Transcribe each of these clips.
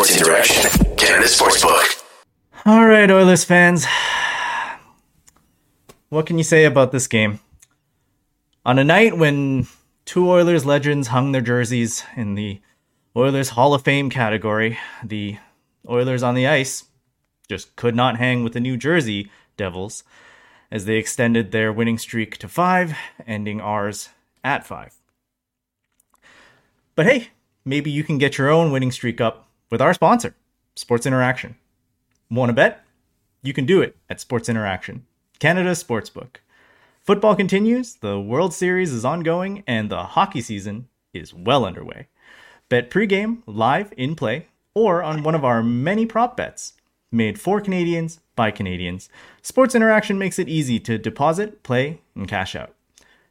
Sports Interaction, Canada Sportsbook. All right, Oilers fans. What can you say about this game? On a night when two Oilers legends hung their jerseys in the Oilers Hall of Fame category, the Oilers on the ice just could not hang with the New Jersey Devils as they extended their winning streak to five, ending ours at five. But hey, maybe you can get your own winning streak up with our sponsor, Sports Interaction. Want to bet? You can do it at Sports Interaction, Canada Sportsbook. Football continues, the World Series is ongoing, and the hockey season is well underway. Bet pregame, live, in play, or on one of our many prop bets. Made for Canadians by Canadians, Sports Interaction makes it easy to deposit, play, and cash out.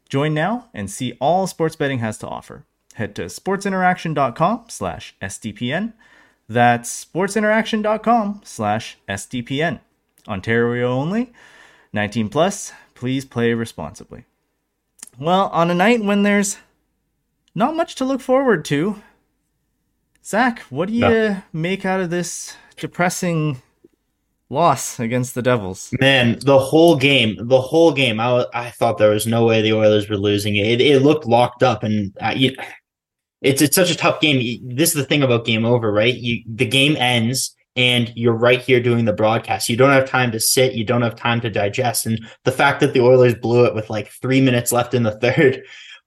Join now and see all sports betting has to offer. Head to sportsinteraction.com slash SDPN. That's sportsinteraction.com slash SDPN. Ontario only. 19 plus. Please play responsibly. Well, on a night when there's not much to look forward to, Zach, what do you No. make out of this depressing loss against the Devils? Man, the whole game, the whole game, I, I thought there was no way the Oilers were losing it. It, it looked locked up, and uh, you, it's it's such a tough game. This is the thing about game over, right? You the game ends, and you're right here doing the broadcast. You don't have time to sit. You don't have time to digest, and the fact that the Oilers blew it with like three minutes left in the third,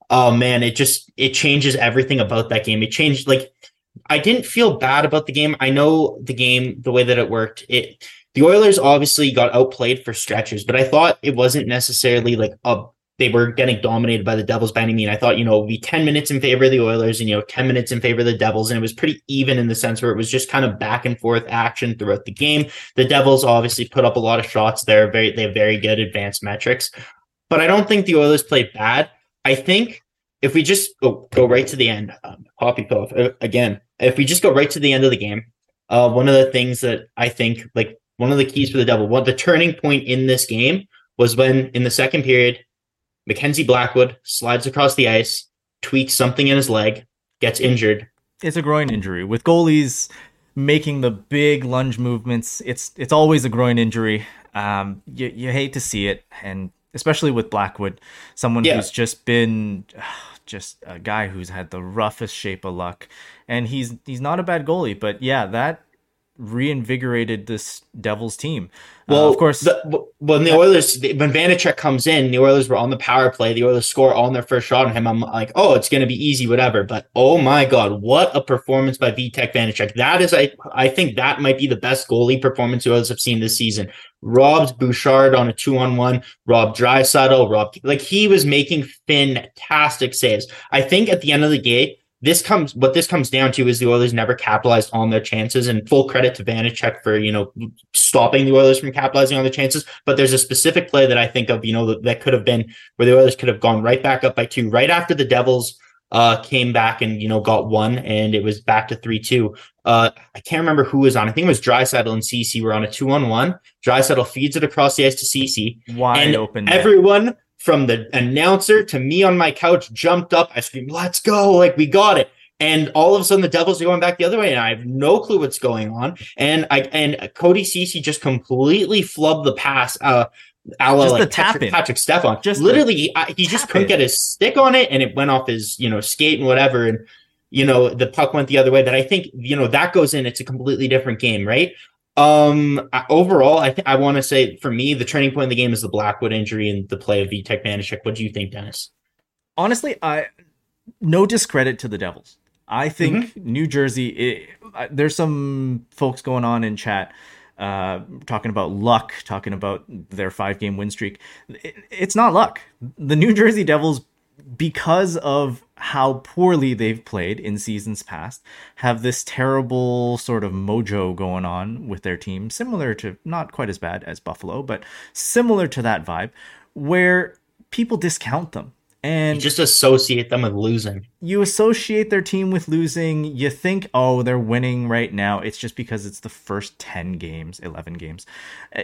oh man, it just it changes everything about that game. It changed like. I didn't feel bad about the game. I know the game, the way that it worked. It the Oilers obviously got outplayed for stretches, but I thought it wasn't necessarily like a they were getting dominated by the Devils by any mean. I thought, you know, it would be 10 minutes in favor of the Oilers and, you know, 10 minutes in favor of the Devils. And it was pretty even in the sense where it was just kind of back and forth action throughout the game. The Devils obviously put up a lot of shots there. Very, they have very good advanced metrics, but I don't think the Oilers played bad. I think if we just go, go right to the end, um, Poppy Puff, uh, again, if we just go right to the end of the game, uh, one of the things that I think, like, one of the keys for the Devil, what the turning point in this game was when in the second period, Mackenzie Blackwood slides across the ice, tweaks something in his leg, gets injured. It's a groin injury. With goalies making the big lunge movements, it's it's always a groin injury. Um, you you hate to see it, and especially with Blackwood, someone Yeah. who's just been just a guy who's had the roughest shape of luck, and he's he's not a bad goalie, but yeah, that reinvigorated this Devils team. Uh, Well, of course, the, when the Oilers, when Vanecek comes in, the Oilers were on the power play. The Oilers score on their first shot on him. I'm like, oh, it's going to be easy, whatever. But oh my god, what a performance by Vitek Vanecek! That is, I, I think that might be the best goalie performance the Oilers have seen this season. Robbed Bouchard on a two on one. Rob Draisaitl. Rob, like he was making fantastic saves. I think at the end of the game. This comes what this comes down to is the Oilers never capitalized on their chances, and full credit to Vanecek for you know stopping the Oilers from capitalizing on the chances. But there's a specific play that I think of, you know, that, that could have been where the Oilers could have gone right back up by two, right after the Devils uh came back and you know got one, and it was back to three two. Uh, I can't remember who was on. I think it was Draisaitl and Ceci were on a two on one. Draisaitl feeds it across the ice to Ceci, wide and open. net. From the announcer to me on my couch jumped up. I screamed, "Let's go! Like we got it!" And all of a sudden, the Devils are going back the other way, and I have no clue what's going on. And I and Cody Ceci just completely flubbed the pass. Uh, a Just like Patrick, in. Patrik Stefan. Just literally, he, I, he just couldn't in. get his stick on it, and it went off his you know skate and whatever. And you know the puck went the other way. That I think you know that goes in. It's a completely different game, right? Um, overall, I th- I want to say for me, the turning point in the game is the Blackwood injury and the play of Vitek Vanecek. What do you think, Dennis? honestly, I no discredit to the Devils. I think Mm-hmm. New Jersey. It, I- there's some folks going on in chat uh, talking about luck, talking about their five game win streak. It- it's not luck. The New Jersey Devils, because of how poorly they've played in seasons past, have this terrible sort of mojo going on with their team, similar to not quite as bad as Buffalo, but similar to that vibe, where people discount them. And You just associate them with losing. you associate their team with losing. You think, oh, they're winning right now. It's just because it's the first 10 games, 11 games. Uh,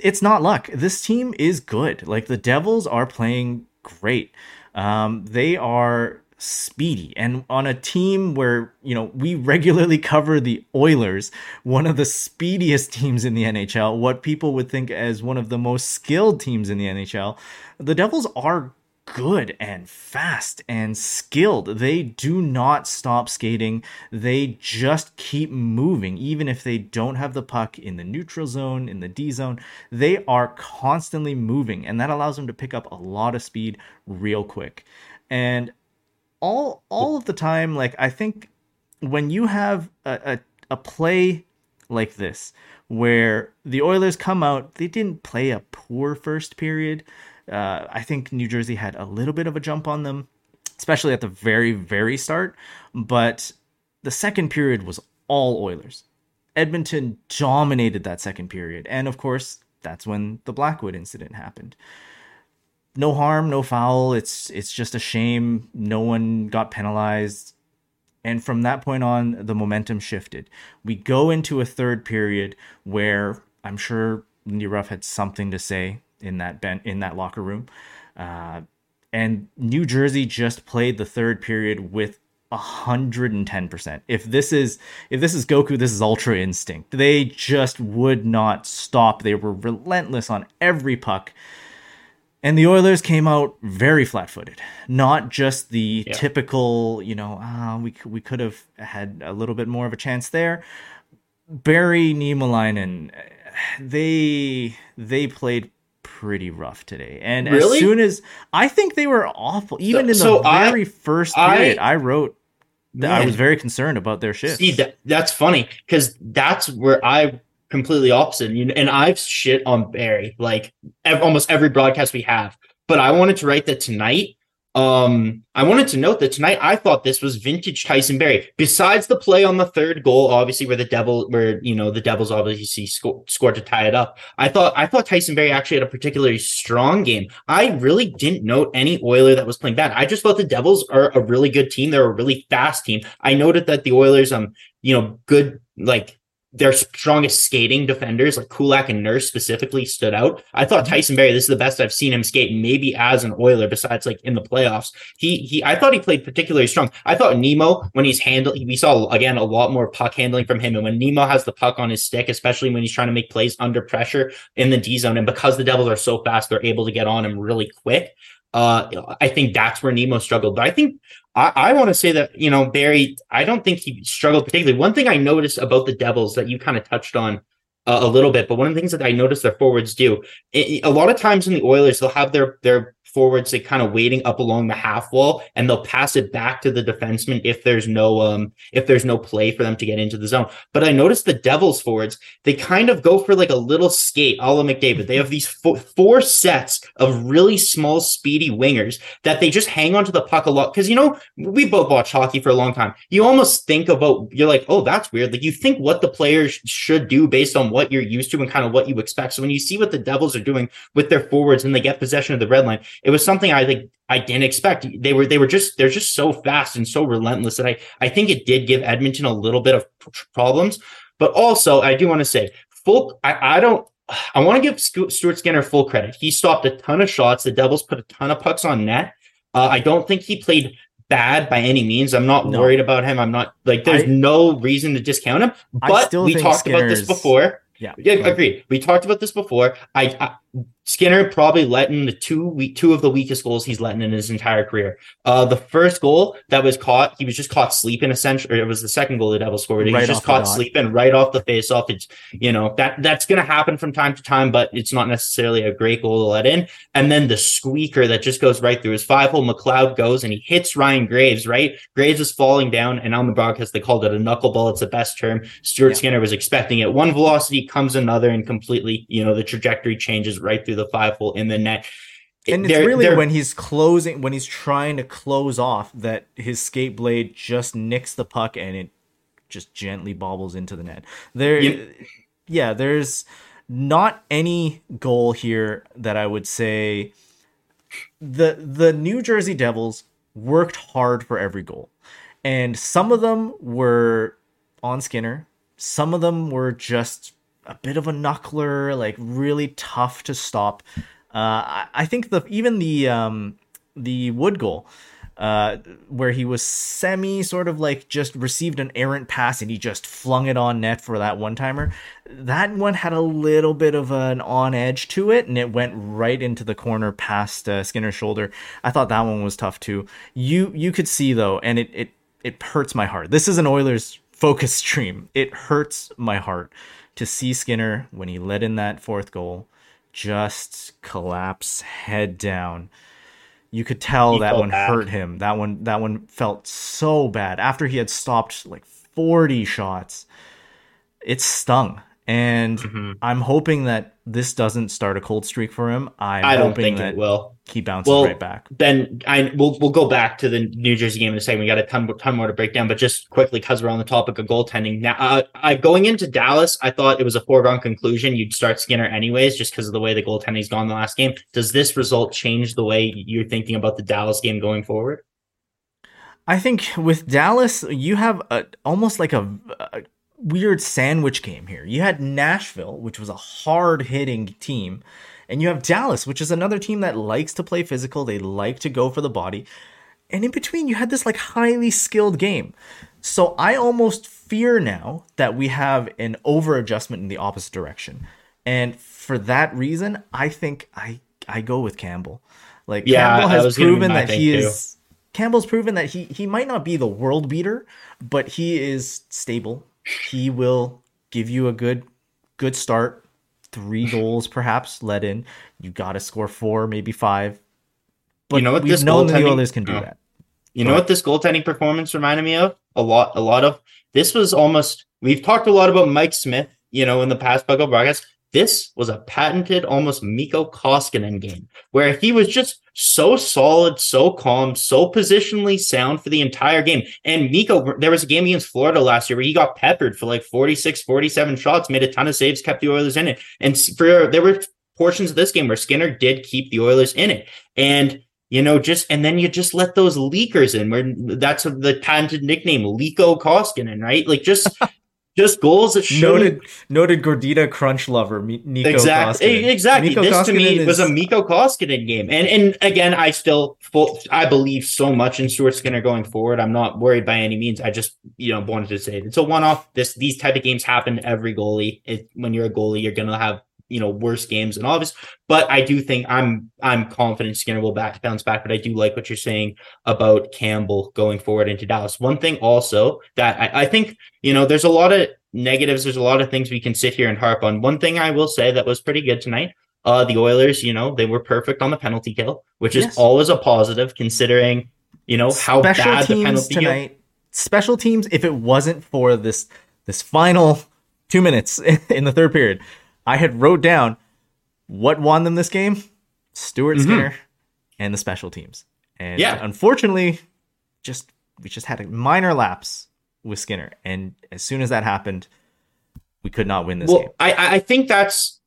It's not luck. This team is good. Like the Devils are playing great. Um, they are speedy. And on a team where, you know, we regularly cover the Oilers, one of the speediest teams in the NHL, what people would think as one of the most skilled teams in the NHL, the Devils are good and fast and skilled. They do not stop skating. They just keep moving, even if they don't have the puck in the neutral zone, in the D zone. They are constantly moving, and that allows them to pick up a lot of speed real quick. And all all of the time, like I think when you have a, a, a play like this, where the Oilers come out, they didn't play a poor first period. Uh, I think New Jersey had a little bit of a jump on them, especially at the very, very start. But the second period was all Oilers. Edmonton dominated that second period. And of course, that's when the Blackwood incident happened no harm, no foul. It's it's just a shame no one got penalized. And from that point on, the momentum shifted. We go into a third period where I'm sure Lindy Ruff had something to say in that ben- in that locker room. Uh, and New Jersey just played the third period with 110%. If this is if this is Goku, this is Ultra Instinct. They just would not stop. They were relentless on every puck. And the Oilers came out very flat-footed, not just the yeah. typical, you know, ah, we we could have had a little bit more of a chance there. Barrie Niemelainen, they they played pretty rough today, and really? as soon as I think they were awful, even in the so very I, first period, I, I wrote that I was very concerned about their shift. See, that, that's funny because that's where I completely opposite. You And I've shit on Barrie like ev- almost every broadcast we have. But I wanted to write that tonight. Um, I wanted to note that tonight I thought this was vintage Tyson Barrie. Besides the play on the third goal, obviously where the devil, where you know the Devils obviously sco- scored to tie it up. I thought I thought Tyson Barrie actually had a particularly strong game. I really didn't note any Oiler that was playing bad. I just thought the Devils are a really good team. They're a really fast team. I noted that the Oilers, um, you know, good like their strongest skating defenders, like Kulak and Nurse specifically, stood out. I thought mm-hmm. Tyson Barrie, this is the best I've seen him skate, maybe as an Oiler, besides like in the playoffs. He he I thought he played particularly strong. I thought Nemo, when he's handling, we saw again a lot more puck handling from him. And when Nemo has the puck on his stick, especially when he's trying to make plays under pressure in the D zone, and because the Devils are so fast, they're able to get on him really quick. Uh, I think that's where Nemo struggled. But I think I, I want to say that, you know, Barrie, I don't think he struggled particularly. One thing I noticed about the Devils that you kind of touched on uh, a little bit, but one of the things that I noticed their forwards do, it, a lot of times in the Oilers, they'll have their their forwards they kind of waiting up along the half wall and they'll pass it back to the defenseman if there's no um if there's no play for them to get into the zone. But I noticed the Devils forwards, they kind of go for like a little skate, a la McDavid. They have these four, four sets of really small, speedy wingers that they just hang onto the puck a lot. Cause you know, we both watched hockey for a long time. You almost think about you're like, oh, that's weird. Like you think what the players should do based on what you're used to and kind of what you expect. So when you see what the Devils are doing with their forwards and they get possession of the red line, it was something I think I didn't expect. They were they were just they're just so fast and so relentless that I I think it did give Edmonton a little bit of problems. But also, I do want to say, full. I, I don't. I want to give Stuart Skinner full credit. He stopped a ton of shots. The Devils put a ton of pucks on net. Uh, I don't think he played bad by any means. I'm not no. worried about him. I'm not like there's I, no reason to discount him. But we talked Skinner's, about this before. Yeah, yeah, agreed. We talked about this before. I, I Skinner probably let in the two week two of the weakest goals he's let in in his entire career. Uh, the first goal that was caught, he was just caught sleeping essentially, it was the second goal the Devils scored. He right was just caught sleeping right off the face off. It's you know that that's gonna happen from time to time, but it's not necessarily a great goal to let in. And then the squeaker that just goes right through his five hole. McLeod goes and he hits Ryan Graves. Right, Graves is falling down, and on the broadcast they called it a knuckleball. It's the best term. Stuart yeah. Skinner was expecting it. One velocity comes another, and completely you know the trajectory changes right through the five hole in the net. And it's they're, really they're, when he's closing, when he's trying to close off, that his skate blade just nicks the puck and it just gently bobbles into the net. There, yeah, yeah there's not any goal here that I would say the the New Jersey Devils worked hard for every goal. And some of them were on Skinner, some of them were just a bit of a knuckler, like really tough to stop. Uh, I, I think the even the um, the wood goal uh, where he was semi sort of like just received an errant pass and he just flung it on net for that one timer. That one had a little bit of an on edge to it and it went right into the corner past uh, Skinner's shoulder. I thought that one was tough too. You you could see though, and it it it hurts my heart. This is an Oilers focus stream. It hurts my heart to see Skinner when he let in that fourth goal just collapse head down you could tell he that one bad. hurt him. That one that one felt so bad after he had stopped like 40 shots. It stung. And mm-hmm. I'm hoping that this doesn't start a cold streak for him. I'm I don't think it will. He bounces well, right back. Then I we'll we'll go back to the New Jersey game in a second. We got a ton ton more to break down, but just quickly because we're on the topic of goaltending now. Uh, I going into Dallas, I thought it was a foregone conclusion. You'd start Skinner anyways, just because of the way the goaltending's gone the last game. Does this result change the way you're thinking about the Dallas game going forward? I think with Dallas, you have a, almost like a, a weird sandwich game here. You had Nashville, which was a hard hitting team, and you have Dallas, which is another team that likes to play physical. They like to go for the body. And in between, you had this like highly skilled game. So I almost fear now that we have an over adjustment in the opposite direction. And for that reason, I think I I go with Campbell. Like yeah, Campbell has proven that he is too. Campbell's proven that he he might not be the world beater, but he is stable he will give you a good good start. Three goals perhaps let in. You got to score four, maybe five. But you know what we've this known the Oilers can do oh. that. You know what this goaltending performance reminded me of? A lot, a lot of this was almost. We've talked a lot about Mike Smith, you know, in the past Buckle broadcast. This was a patented, almost Mikko Koskinen game where he was just so solid, so calm, so positionally sound for the entire game. And Miko, there was a game against Florida last year where he got peppered for like 46, 47 shots, made a ton of saves, kept the Oilers in it. And for there were portions of this game where Skinner did keep the Oilers in it. And you know, just and then you just let those leakers in where that's the patented nickname, Leeko Koskinen, right? Like just just goals that showed noted noted Gordita crunch lover Nico exactly Koskinen. exactly. This Koskinen to me is... was a Mikko Koskinen game. And and again I still full, I believe so much in Stuart Skinner going forward. I'm not worried by any means. I just you know wanted to say it. it's a one off this these type of games happen to every goalie. It, when you're a goalie you're gonna have you know worse games and obvious. But I do think I'm I'm confident Skinner will back bounce back. But I do like what you're saying about Campbell going forward into Dallas. One thing also that I, I think you know there's a lot of negatives. There's a lot of things we can sit here and harp on. One thing I will say that was pretty good tonight. Uh, the Oilers, you know, they were perfect on the penalty kill, which is yes. always a positive considering, you know, how Special bad the penalty tonight. Kill. Special teams, if it wasn't for this this final two minutes in the third period, I had wrote down what won them this game: Stuart mm-hmm. Skinner and the special teams. And yeah, unfortunately, just we just had a minor lapse with Skinner, and as soon as that happened, we could not win this well, game. I I think that's.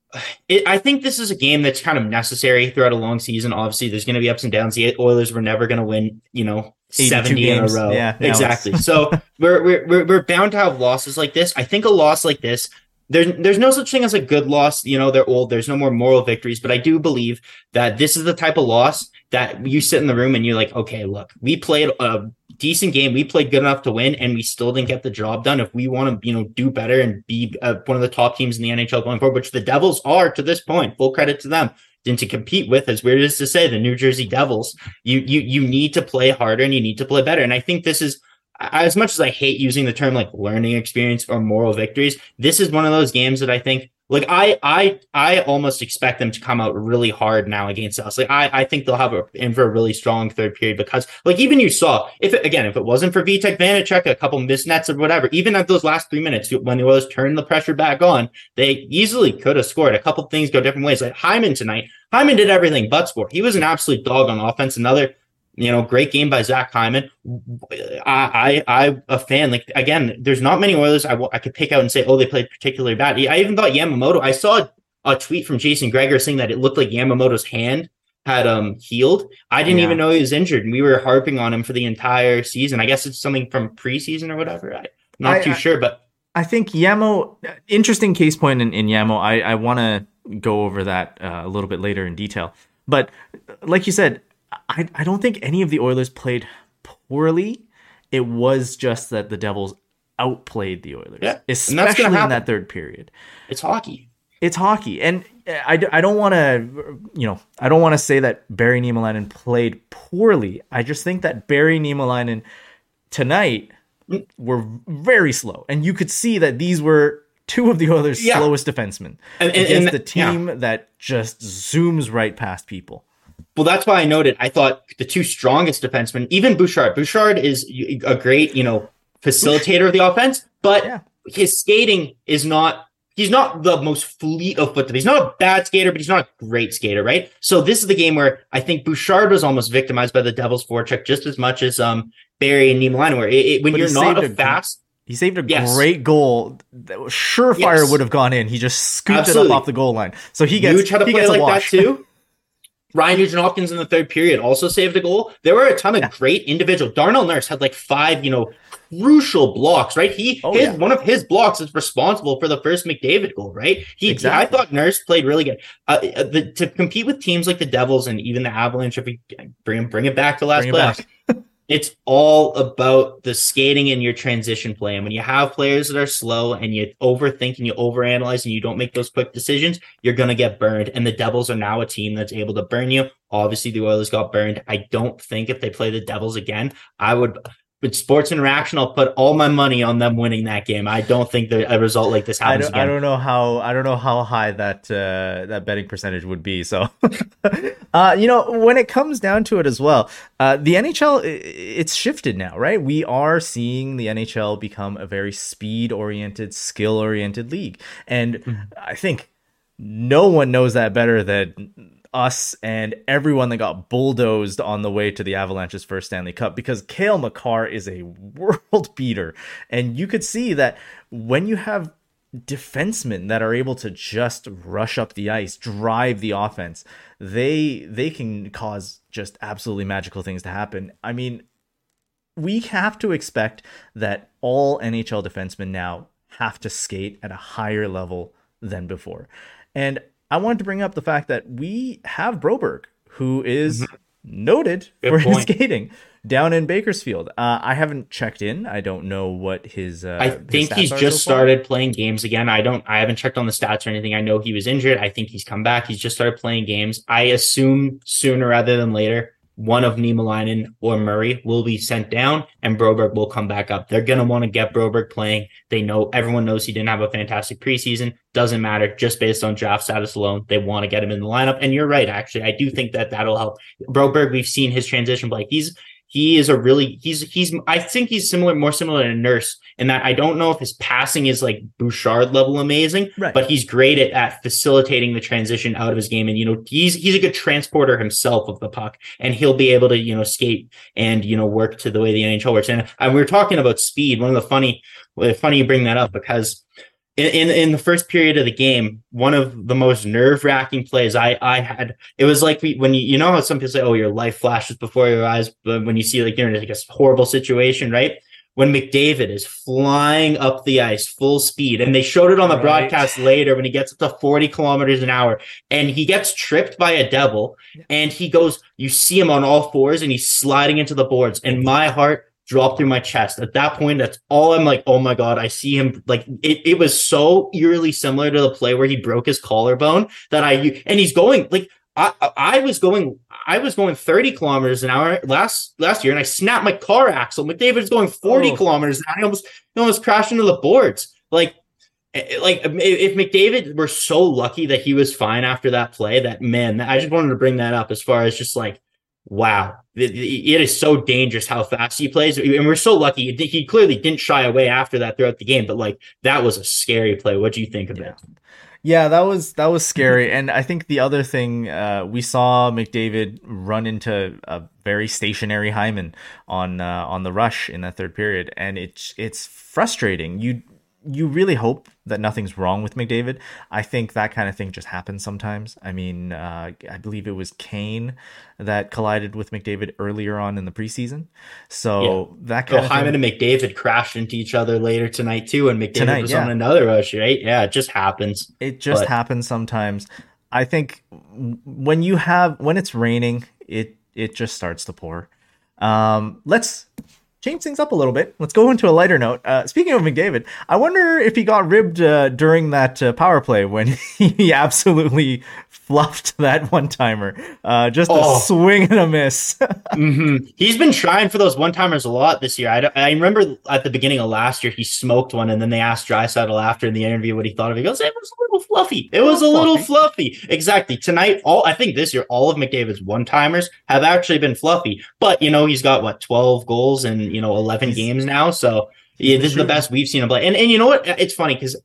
It, I think this is a game that's kind of necessary throughout a long season. Obviously, there's going to be ups and downs. The Oilers were never going to win, you know, 70 games. in a row. Yeah, exactly. so we're, we're we're bound to have losses like this. I think a loss like this there's there's no such thing as a good loss. You know, they're old. There's no more moral victories. But I do believe that this is the type of loss that you sit in the room and you're like, okay, look, we played a decent game. We played good enough to win, and we still didn't get the job done. If we want to, you know, do better and be uh, one of the top teams in the NHL going forward, which the Devils are to this point, full credit to them. And to compete with, as weird as to say, the New Jersey Devils, you you you need to play harder and you need to play better. And I think this is as much as I hate using the term like learning experience or moral victories, this is one of those games that I think like I I I almost expect them to come out really hard now against us. Like I I think they'll have a, in for a really strong third period because like even you saw if it, again if it wasn't for Vitek Vanecek a couple missed nets or whatever even at those last three minutes when the Oilers turned the pressure back on they easily could have scored. A couple things go different ways. Like Hyman tonight, Hyman did everything but score. He was an absolute dog on offense. Another you know, great game by Zach Hyman. I, I, I, a fan. Like again, there's not many Oilers I, I could pick out and say, oh, they played particularly bad. I even thought Yamamoto. I saw a tweet from Jason Gregor saying that it looked like Yamamoto's hand had um healed. I didn't yeah. even know he was injured, and we were harping on him for the entire season. I guess it's something from preseason or whatever. I'm not I, too I, sure, but I think Yamo. Interesting case point in, in Yamo. I I want to go over that uh, a little bit later in detail. But like you said, I, I don't think any of the Oilers played poorly. It was just that the Devils outplayed the Oilers, Yeah, especially in that third period. It's hockey. It's hockey, and I, I don't want to, you know, I don't want to say that Barrie Niemelainen played poorly. I just think that Barrie Niemelainen tonight were very slow, and you could see that these were two of the Oilers' Yeah. slowest defensemen And- and- against and- the team that just zooms right past people. Well, that's why I noted. I thought the two strongest defensemen, even Bouchard. Bouchard is a great, you know, facilitator of the offense, but Yeah. his skating is not. He's not the most fleet of foot. He's not a bad skater, but he's not a great skater, right? So this is the game where I think Bouchard was almost victimized by the Devil's forecheck just as much as um Barrie and Niemelainen were. It, it- when But he you're not saved a a fast, He saved a Yes. great goal that surefire Yes. would have gone in. He just scooped Absolutely. it up off the goal line. So he gets Nuge had to he play gets a that wash. too. Ryan Nugent Hopkins in the third period also saved a goal. There were a ton of Yeah. great individual. Darnell Nurse had like five, you know, crucial blocks, right? He Oh, his yeah. one of his blocks is responsible for the first McDavid goal, right? He Exactly. I thought Nurse played really good. Uh, uh, the, to compete with teams like the Devils and even the Avalanche, if we bring bring it back to last Bring playoffs. it's all about the skating and your transition play. And when you have players that are slow and you overthink and you overanalyze and you don't make those quick decisions, you're going to get burned. And the Devils are now a team that's able to burn you. Obviously, the Oilers got burned. I don't think if they play the Devils again, I would. With sports interaction, I'll put all my money on them winning that game. I don't think that a result like this I happens don't, I don't know how I don't know how high that uh, that betting percentage would be. So, uh, you know, when it comes down to it as well, uh, the NHL it's shifted now, right? We are seeing the NHL become a very speed oriented, skill oriented league, and I think no one knows that better than us and everyone that got bulldozed on the way to the Avalanche's first Stanley Cup because Cale Makar is a world beater. And you could see that when you have defensemen that are able to just rush up the ice, drive the offense, they they can cause just absolutely magical things to happen. I mean, we have to expect that all NHL defensemen now have to skate at a higher level than before. And I wanted to bring up the fact that we have Broberg, who is noted Mm-hmm. Good for his skating down in Bakersfield. Uh, I haven't checked in. I don't know what his. Uh, I his think stats he's just so started playing games again. I don't I haven't checked on the stats or anything. I know he was injured. I think he's come back. He's just started playing games. I assume sooner rather than later, one of Niemelainen or Murray will be sent down and Broberg will come back up. They're gonna want to get Broberg playing. They know everyone knows he didn't have a fantastic preseason. Doesn't matter, just based on draft status alone, they want to get him in the lineup. And you're right, actually. I do think that that'll help. Broberg, we've seen his transition play. He's he is a really he's he's I think he's similar, more similar to a Nurse in that I don't know if his passing is like Bouchard level amazing, Right. but he's great at, at facilitating the transition out of his game. And you know, he's he's a good transporter himself of the puck, and he'll be able to you know skate and you know work to the way the NHL works. And, and we were talking about speed. One of the funny, funny you bring that up because in, in in the first period of the game, one of the most nerve wracking plays I I had. It was like we, when you you know how some people say, "Oh, your life flashes before your eyes," but when you see like you're in like a horrible situation, right? When McDavid is flying up the ice full speed, and they showed it on the Right. broadcast later when he gets up to 40 kilometers an hour, and he gets tripped by a devil, and he goes, you see him on all fours, and he's sliding into the boards, and my heart dropped through my chest. At that point, that's all I'm like, oh my God, I see him. Like it, it was so eerily similar to the play where he broke his collarbone that I, and he's going like, I, I- was going, I was going 30 kilometers an hour last, last year and I snapped my car axle. McDavid is going 40 Oh. kilometers an hour. I almost, I almost crashed into the boards. Like, eh, like if McDavid were so lucky that he was fine after that play, that man, I just wanted to bring that up as far as just like, wow, it, is so dangerous how fast he plays, and we're so lucky. He clearly didn't shy away after that throughout the game, but like that was a scary play. What do you think of Yeah. it? Yeah, that was that was scary, and I think the other thing uh, we saw McDavid run into a very stationary Hyman on uh, on the rush in that third period, and it's it's frustrating. You you really hope that nothing's wrong with McDavid. I think that kind of thing just happens sometimes. I mean, uh, I believe it was Kane that collided with McDavid earlier on in the preseason, so that So kind of Hyman thing, and McDavid crashed into each other later tonight too, and McDavid Tonight, was yeah. on another rush, right? Yeah, it just happens. it just but- happens sometimes. I think when you have when it's raining, it it just starts to pour. Um, let's change things up a little bit. Let's go into a lighter note. Uh, speaking of McDavid, I wonder if he got ribbed uh, during that uh, power play when he absolutely fluffed that one timer. Uh, just Oh. a swing and a miss. hmm He's been trying for those one timers a lot this year. I, I remember at the beginning of last year, he smoked one, and then they asked Draisaitl after in the interview what he thought of it. He goes, It was a little fluffy. It was a little fluffy. Exactly. Tonight, all I think this year, all of McDavid's one timers have actually been fluffy. But, you know, he's got what, 12 goals in, you know, 11 games now. So, yeah, this is the best we've seen him play. And, and you know what? It's funny because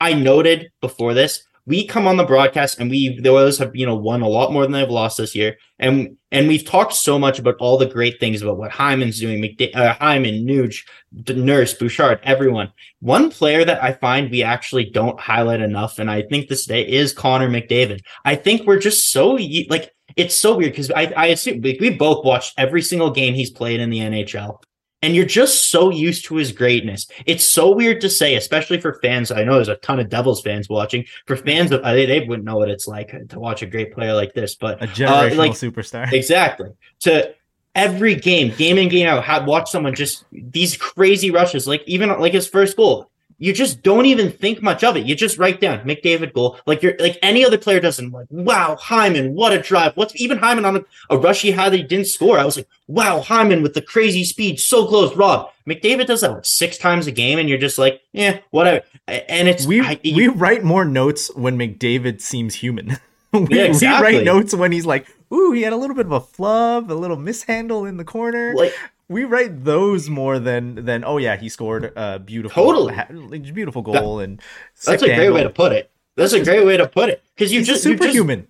I noted before this, we come on the broadcast and we the Oilers have you know won a lot more than they've lost this year, and and we've talked so much about all the great things about what Hyman's doing, McDa- uh, Hyman, Nuge, Nurse, Bouchard, everyone. One player that I find we actually don't highlight enough, and I think this day is Connor McDavid. I think we're just so like it's so weird because I I assume we, we both watched every single game he's played in the NHL. And you're just so used to his greatness. It's so weird to say, especially for fans. I know there's a ton of Devils fans watching. For fans, of, they, they wouldn't know what it's like to watch a great player like this. But a uh, generational like- superstar. Exactly. To every game, game in, game out, have watch someone just these crazy rushes, like even like his first goal. You just don't even think much of it. You just write down McDavid goal, like you're like any other player doesn't. Like, wow, Hyman, what a drive! What's even Hyman on a, a rush he had that he didn't score? I was like, wow, Hyman with the crazy speed, so close. Rob McDavid does that what, six times a game, and you're just like, yeah, whatever. And it's we I- we write more notes when McDavid seems human. we, Yeah, exactly. we write notes when he's like, "Ooh, he had a little bit of a flub, a little mishandle in the corner." like we write those more than than oh yeah, he scored a beautiful, Totally. beautiful goal and that's a great way to put it. That's a great way to put it because you He's just you just superhuman.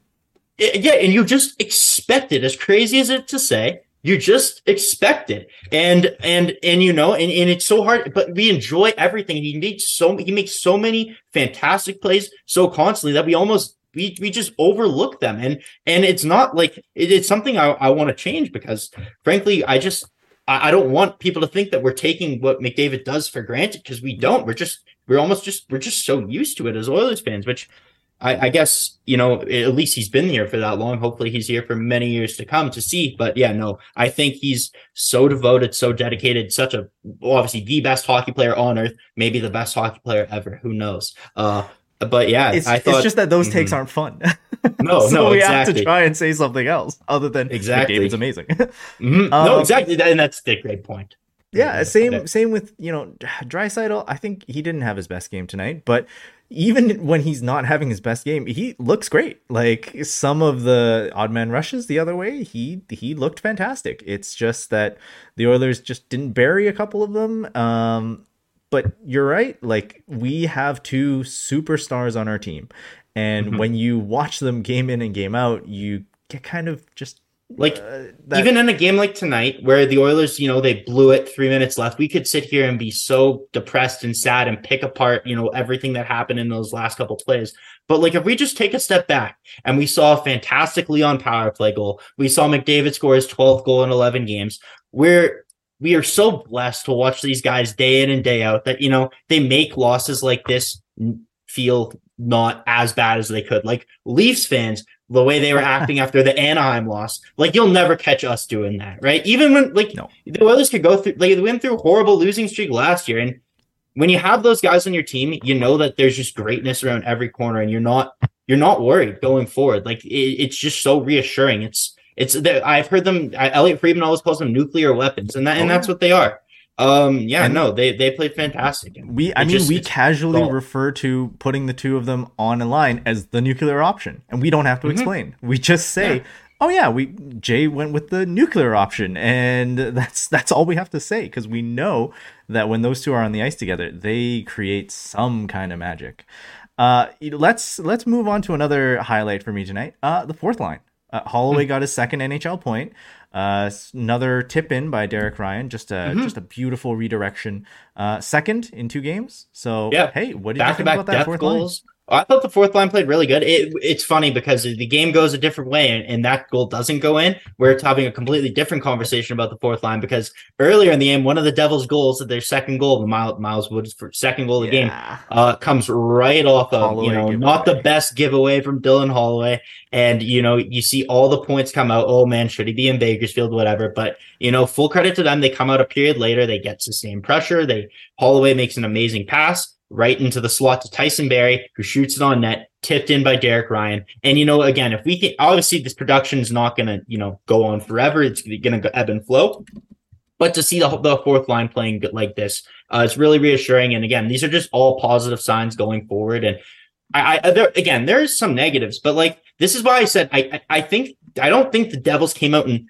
yeah, and you just expect it. As crazy as it to say, you just expect it, and and and you know, and, and it's so hard. But we enjoy everything. He makes so he makes so many fantastic plays so constantly that we almost we we just overlook them. And and it's not like it, it's something I, I want to change because frankly, I just I, I don't want people to think that we're taking what McDavid does for granted because we don't. We're just we're almost just we're just so used to it as Oilers fans, which I, I guess you know at least he's been here for that long. Hopefully he's here for many years to come to see. But yeah, no, I think he's so devoted, so dedicated, such a obviously the best hockey player on earth, maybe the best hockey player ever. Who knows? Uh, but yeah, It's, I thought it's just that those takes Mhm. aren't fun. no, so no, we have to try and say something else other than Exactly. McDavid's amazing. Mhm. no, Um, exactly, and that's the great point. Yeah, Yeah, same same with you know Draisaitl. I think he didn't have his best game tonight, but even when he's not having his best game, he looks great. Like some of the odd man rushes the other way, he he looked fantastic. It's just that the Oilers just didn't bury a couple of them. Um, but you're right. Like we have two superstars on our team, and Mhm. when you watch them game in and game out, you get kind of just Like uh, that, even in a game like tonight where the Oilers, you know, they blew it three minutes left, we could sit here and be so depressed and sad and pick apart, you know, everything that happened in those last couple plays. But like if we just take a step back and we saw a fantastic Leon power play goal, we saw McDavid score his 12th goal in 11 games. We're we are so blessed to watch these guys day in and day out that you know they make losses like this feel not as bad as they could. Like Leafs fans, the way they were acting after the Anaheim loss, like you'll never catch us doing that, right? Even when like No. the Oilers could go through, like they went through a horrible losing streak last year, and when you have those guys on your team, you know that there's just greatness around every corner, and you're not you're not worried going forward. Like it, it's just so reassuring. It's it's that I've heard them. I- Elliotte Friedman always calls them nuclear weapons, and that and Oh, that's what they are. Um, yeah, And- no, they they played fantastic. And We, I mean, just- we casually dull. refer to putting the two of them on a line as the nuclear option, and we don't have to Mhm. explain. We just say, Yeah. "Oh yeah, we Jay went with the nuclear option," and that's that's all we have to say because we know that when those two are on the ice together, they create some kind of magic. Uh, let's let's move on to another highlight for me tonight. Uh, the fourth line. Uh, Hmm. Holloway got his second NHL point. Uh, another tip in by Derek Ryan. Just a Mm-hmm. just a beautiful redirection. Uh, second in two games. So Yeah. hey, what did you back to think about that fourth goals. I thought the fourth line played really good. It, it's funny because the game goes a different way and, and, that goal doesn't go in. We're having a completely different conversation about the fourth line because earlier in the game, one of the Devils' goals, their second goal, the Miles, Miles Woods for second goal of the yeah. game, uh, comes right off of, Holloway you know, not the best giveaway from Dylan Holloway. And, you know, you see all the points come out. Oh man, should he be in Bakersfield? Whatever. But, you know, full credit to them. They come out a period later. They get sustained pressure. They, Holloway makes an amazing pass right into the slot to Tyson Barrie, who shoots it on net, tipped in by Derek Ryan. And, you know, again, if we can, obviously this production is not going to, you know, go on forever. It's going to ebb and flow. But to see the, the fourth line playing like this, uh, it's really reassuring. And again, these are just all positive signs going forward. And I, I there, again, there's some negatives, but like this is why I said I, I, I think I don't think the Devils came out and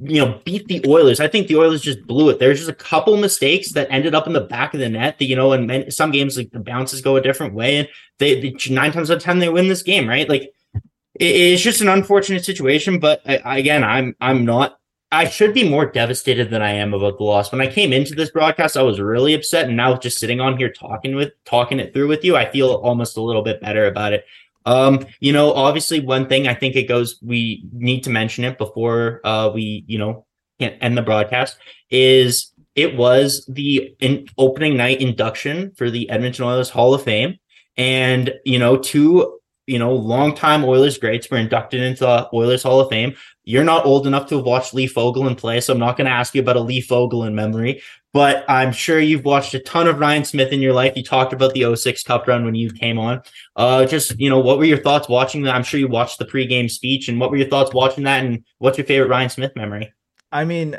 you know, beat the Oilers. I think the Oilers just blew it. There's just a couple mistakes that ended up in the back of the net that, you know, and some games like the bounces go a different way and they, they nine times out of 10, they win this game, right? Like it, it's just an unfortunate situation, but I, again, I'm, I'm not, I should be more devastated than I am about the loss. When I came into this broadcast, I was really upset. And now just sitting on here talking with, talking it through with you, I feel almost a little bit better about it. Um, you know, obviously one thing I think it goes, we need to mention it before uh we, you know, can't end the broadcast is it was the in opening night induction for the Edmonton Oilers Hall of Fame. And, you know, two, you know, longtime Oilers greats were inducted into the Oilers Hall of Fame. You're not old enough to have watched Lee Fogolin play, so I'm not going to ask you about a Lee Fogolin memory but I'm sure you've watched a ton of Ryan Smyth in your life. You talked about the 06 Cup run when you came on. Uh, just, you know, what were your thoughts watching that? I'm sure you watched the pregame speech, and what were your thoughts watching that? And what's your favorite Ryan Smyth memory? I mean,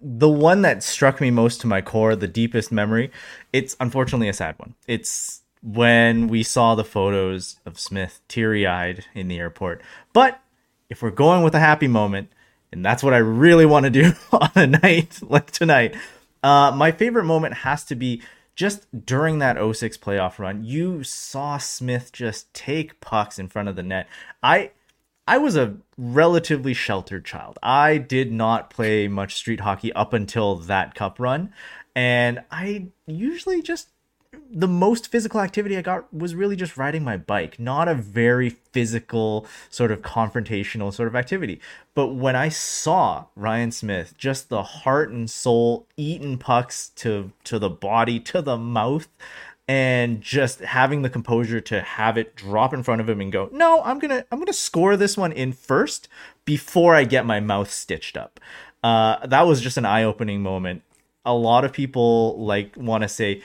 the one that struck me most to my core, the deepest memory, it's unfortunately a sad one. It's when we saw the photos of Smyth teary eyed in the airport. But if we're going with a happy moment, and that's what I really want to do on a night like tonight, uh, my favorite moment has to be just during that 06 playoff run. You saw Smyth just take pucks in front of the net. I I was a relatively sheltered child. I did not play much street hockey up until that cup run, and I usually just the most physical activity I got was really just riding my bike, not a very physical sort of confrontational sort of activity. But when I saw Ryan Smyth, just the heart and soul eating pucks to to the body, to the mouth, and just having the composure to have it drop in front of him and go, "No, I'm to I'm to score this one in first before I get my mouth stitched up." Uh, that was just an eye-opening moment. A lot of people like want to say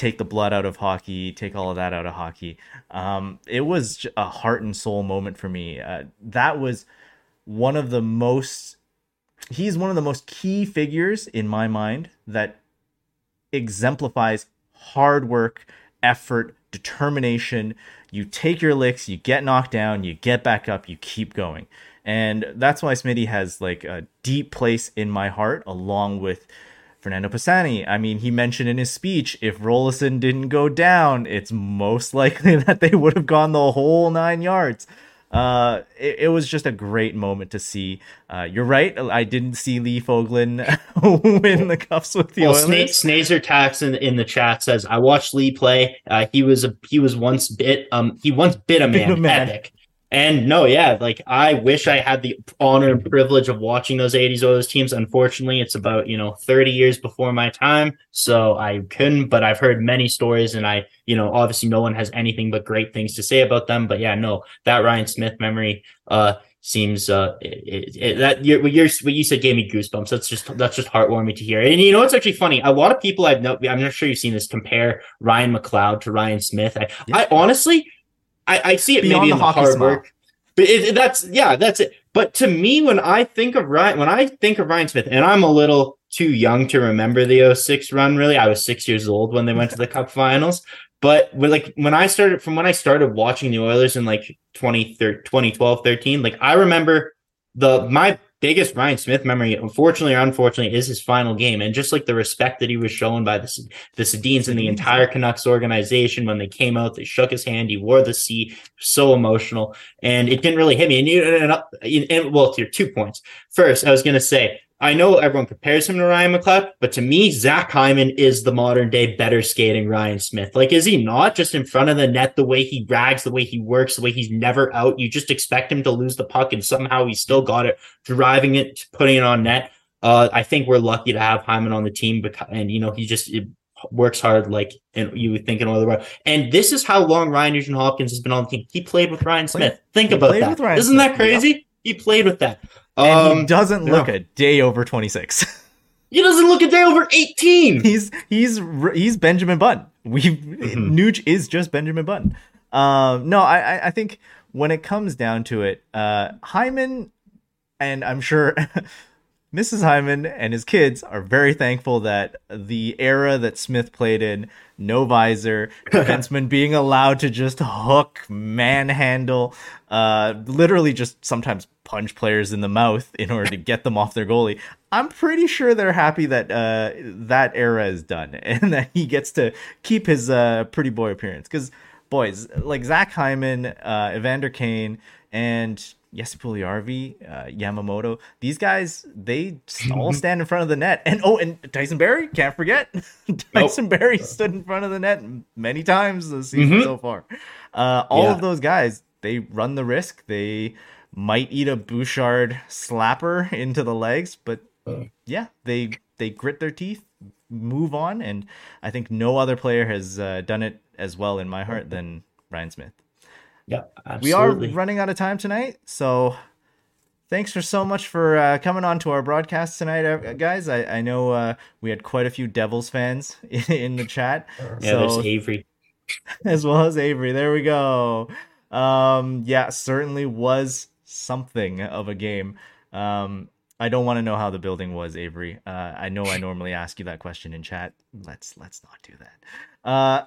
take the blood out of hockey, take all of that out of hockey. Um, it was a heart and soul moment for me. Uh, that was one of the most. He's one of the most key figures in my mind that exemplifies hard work, effort, determination. You take your licks, you get knocked down, you get back up, you keep going. And that's why Smitty has like a deep place in my heart, along with Fernando Pisani, I mean, he mentioned in his speech if Roloson didn't go down, it's most likely that they would have gone the whole nine yards. Uh, it, it, was just a great moment to see. Uh, you're right. I didn't see Lee Fogolin win the cups with the well, Oilers. Snazer Tax in, in the chat says, "I watched Lee play. Uh, he was a he was once bit um he once bit a man. Bit a man. Epic. And no, yeah, like I wish I had the honor and privilege of watching those 80s Oilers teams. Unfortunately, it's about, you know, 30 years before my time. So I couldn't, but I've heard many stories and I, you know, obviously no one has anything but great things to say about them. But yeah, no, that Ryan Smyth memory, uh, seems uh it, it, that you're, what, you're, what you said gave me goosebumps that's just that's just heartwarming to hear and you know it's actually funny a lot of people i've know i'm not sure you've seen this compare ryan mcleod to ryan smyth i, yeah. I honestly I, I see it Beyond maybe in the, the hard smile. work, but it, that's yeah, that's it. But to me, when I think of Ryan, when I think of Ryan Smyth, and I'm a little too young to remember the 06 run. Really, I was six years old when they went to the Cup Finals. But when, like when I started, from when I started watching the Oilers in like 2012, 13, like I remember the my biggest Ryan Smyth memory, unfortunately or unfortunately, is his final game. And just like the respect that he was shown by the, the Sedins and the entire Canucks organization when they came out, they shook his hand, he wore the C, so emotional. And it didn't really hit me. And, you, and, and, and well, to your two points. First, I was going to say, I know everyone compares him to Ryan McLeod, but to me, Zach Hyman is the modern day better skating Ryan Smyth. Like, is he not just in front of the net, the way he rags, the way he works, the way he's never out? You just expect him to lose the puck, and somehow he still got it, driving it, putting it on net. Uh, I think we're lucky to have Hyman on the team, because, and you know he just works hard, like and you would think in all the world. And this is how long Ryan Nugent Hopkins has been on the team. He played with Ryan Smyth. Think he about that. Isn't Smyth, that crazy? He played with that. And Um, he doesn't look a day over 26. he doesn't look a day over 18. he's he's he's Benjamin Button. We Mhm. Nuge is just Benjamin Button. Um, no, I I- I think when it comes down to it, uh, Hyman and I'm sure Mrs. Hyman and his kids are very thankful that the era that Smyth played in, no visor, defenseman being allowed to just hook, manhandle, uh, literally just sometimes punch players in the mouth in order to get them off their goalie. I'm pretty sure they're happy that uh, that era is done and that he gets to keep his uh, pretty boy appearance. Because boys like Zach Hyman, uh, Evander Kane, and Jesse Puljujarvi, uh, Yamamoto, these guys they all stand in front of the net. And oh, and Tyson Barrie, can't forget, Tyson Barrie stood in front of the net many times this season Mhm. so far. Uh, all Yeah. of those guys, they run the risk. They might eat a Bouchard slapper into the legs, but yeah, they they grit their teeth, move on, and I think no other player has uh, done it as well in my heart than Ryan Smyth. Yeah, We are running out of time tonight, so thanks for so much for uh, coming on to our broadcast tonight, uh, guys. I, I know uh, we had quite a few Devils fans in the chat, Yeah, so there's Avry. as well as Avry. There we go. Um, yeah, certainly was something of a game. Um, I don't want to know how the building was, Avry. Uh, I know I normally ask you that question in chat. Let's let's not do that. Uh,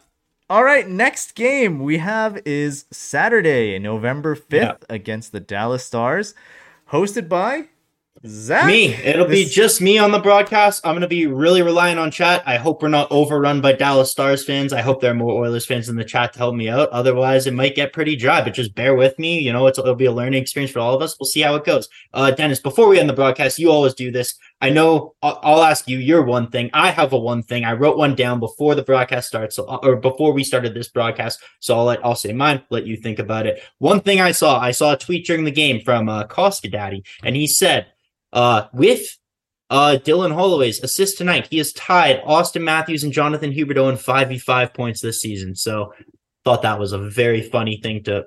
all right, next game we have is Saturday, November fifth, against the Dallas Stars, hosted by Zach. Me. It'll be just me on the broadcast. I'm going to be really relying on chat. I hope we're not overrun by Dallas Stars fans. I hope there are more Oilers fans in the chat to help me out. Otherwise, it might get pretty dry, but just bear with me. You know, it's, it'll be a learning experience for all of us. We'll see how it goes. Uh, Dennis, before we end the broadcast, you always do this. I know I'll, I'll ask you your one thing. I have a one thing. I wrote one down before the broadcast starts, so, or before we started this broadcast. So I'll let I'll say mine. Let you think about it. One thing I saw, I saw a tweet during the game from uh, Daddy, and he said, uh, with uh, Dylan Holloway's assist tonight, he has tied Auston Matthews and Jonathan Huberdeau in five v five points this season. So thought that was a very funny thing to,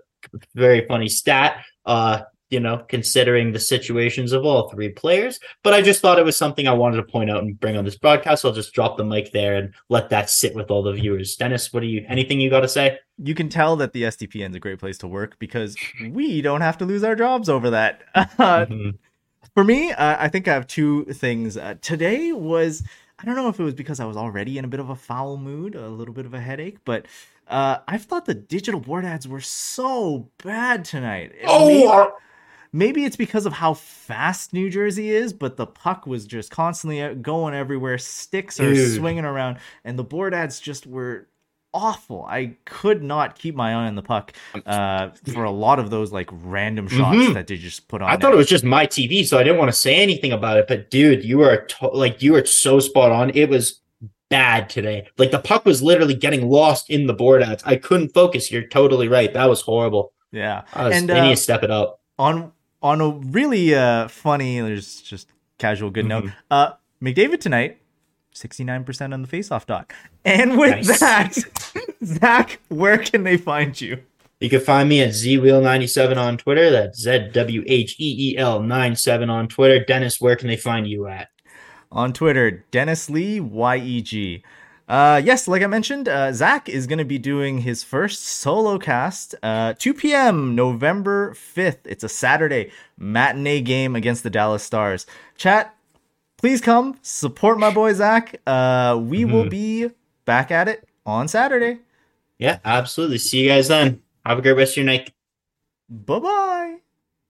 very funny stat. Uh, you know, considering the situations of all three players. But I just thought it was something I wanted to point out and bring on this broadcast. So I'll just drop the mic there and let that sit with all the viewers. Dennis, what do you? Anything you got to say? you can tell that the SDPN is a great place to work because we don't have to lose our jobs over that. Uh, for me, uh, I think I have two things. Uh, today was I don't know if it was because I was already in a bit of a foul mood, a little bit of a headache, but uh, I thought the digital board ads were so bad tonight. maybe, uh, maybe it's because of how fast New Jersey is, but the puck was just constantly going everywhere. Sticks are Dude. swinging around, and the board ads just were awful. I could not keep my eye on the puck uh, for a lot of those like random shots Mhm. that they just put on. I thought it was just my TV, so I didn't want to say anything about it. But dude, you are to- like you are so spot on. It was bad today. Like the puck was literally getting lost in the board ads. I couldn't focus. You're totally right. That was horrible. yeah. I was, And, uh, need to step it up. on on a really uh funny there's just casual good note Mhm. uh mcdavid tonight 69% on the faceoff dot and with Nice. that zach where can they find you You can find me at zwheel97 on Twitter. That's Z W H E E L 97 on Twitter. Dennis, where can they find you at? on twitter dennis li yeg uh yes like i mentioned uh zach is going to be doing his first solo cast uh 2 p.m november 5th it's a saturday matinee game against the dallas stars chat please come support my boy Zach. Uh, we will be back at it on Saturday. Yeah, absolutely. See you guys then. Have a great rest of your night. Bye bye.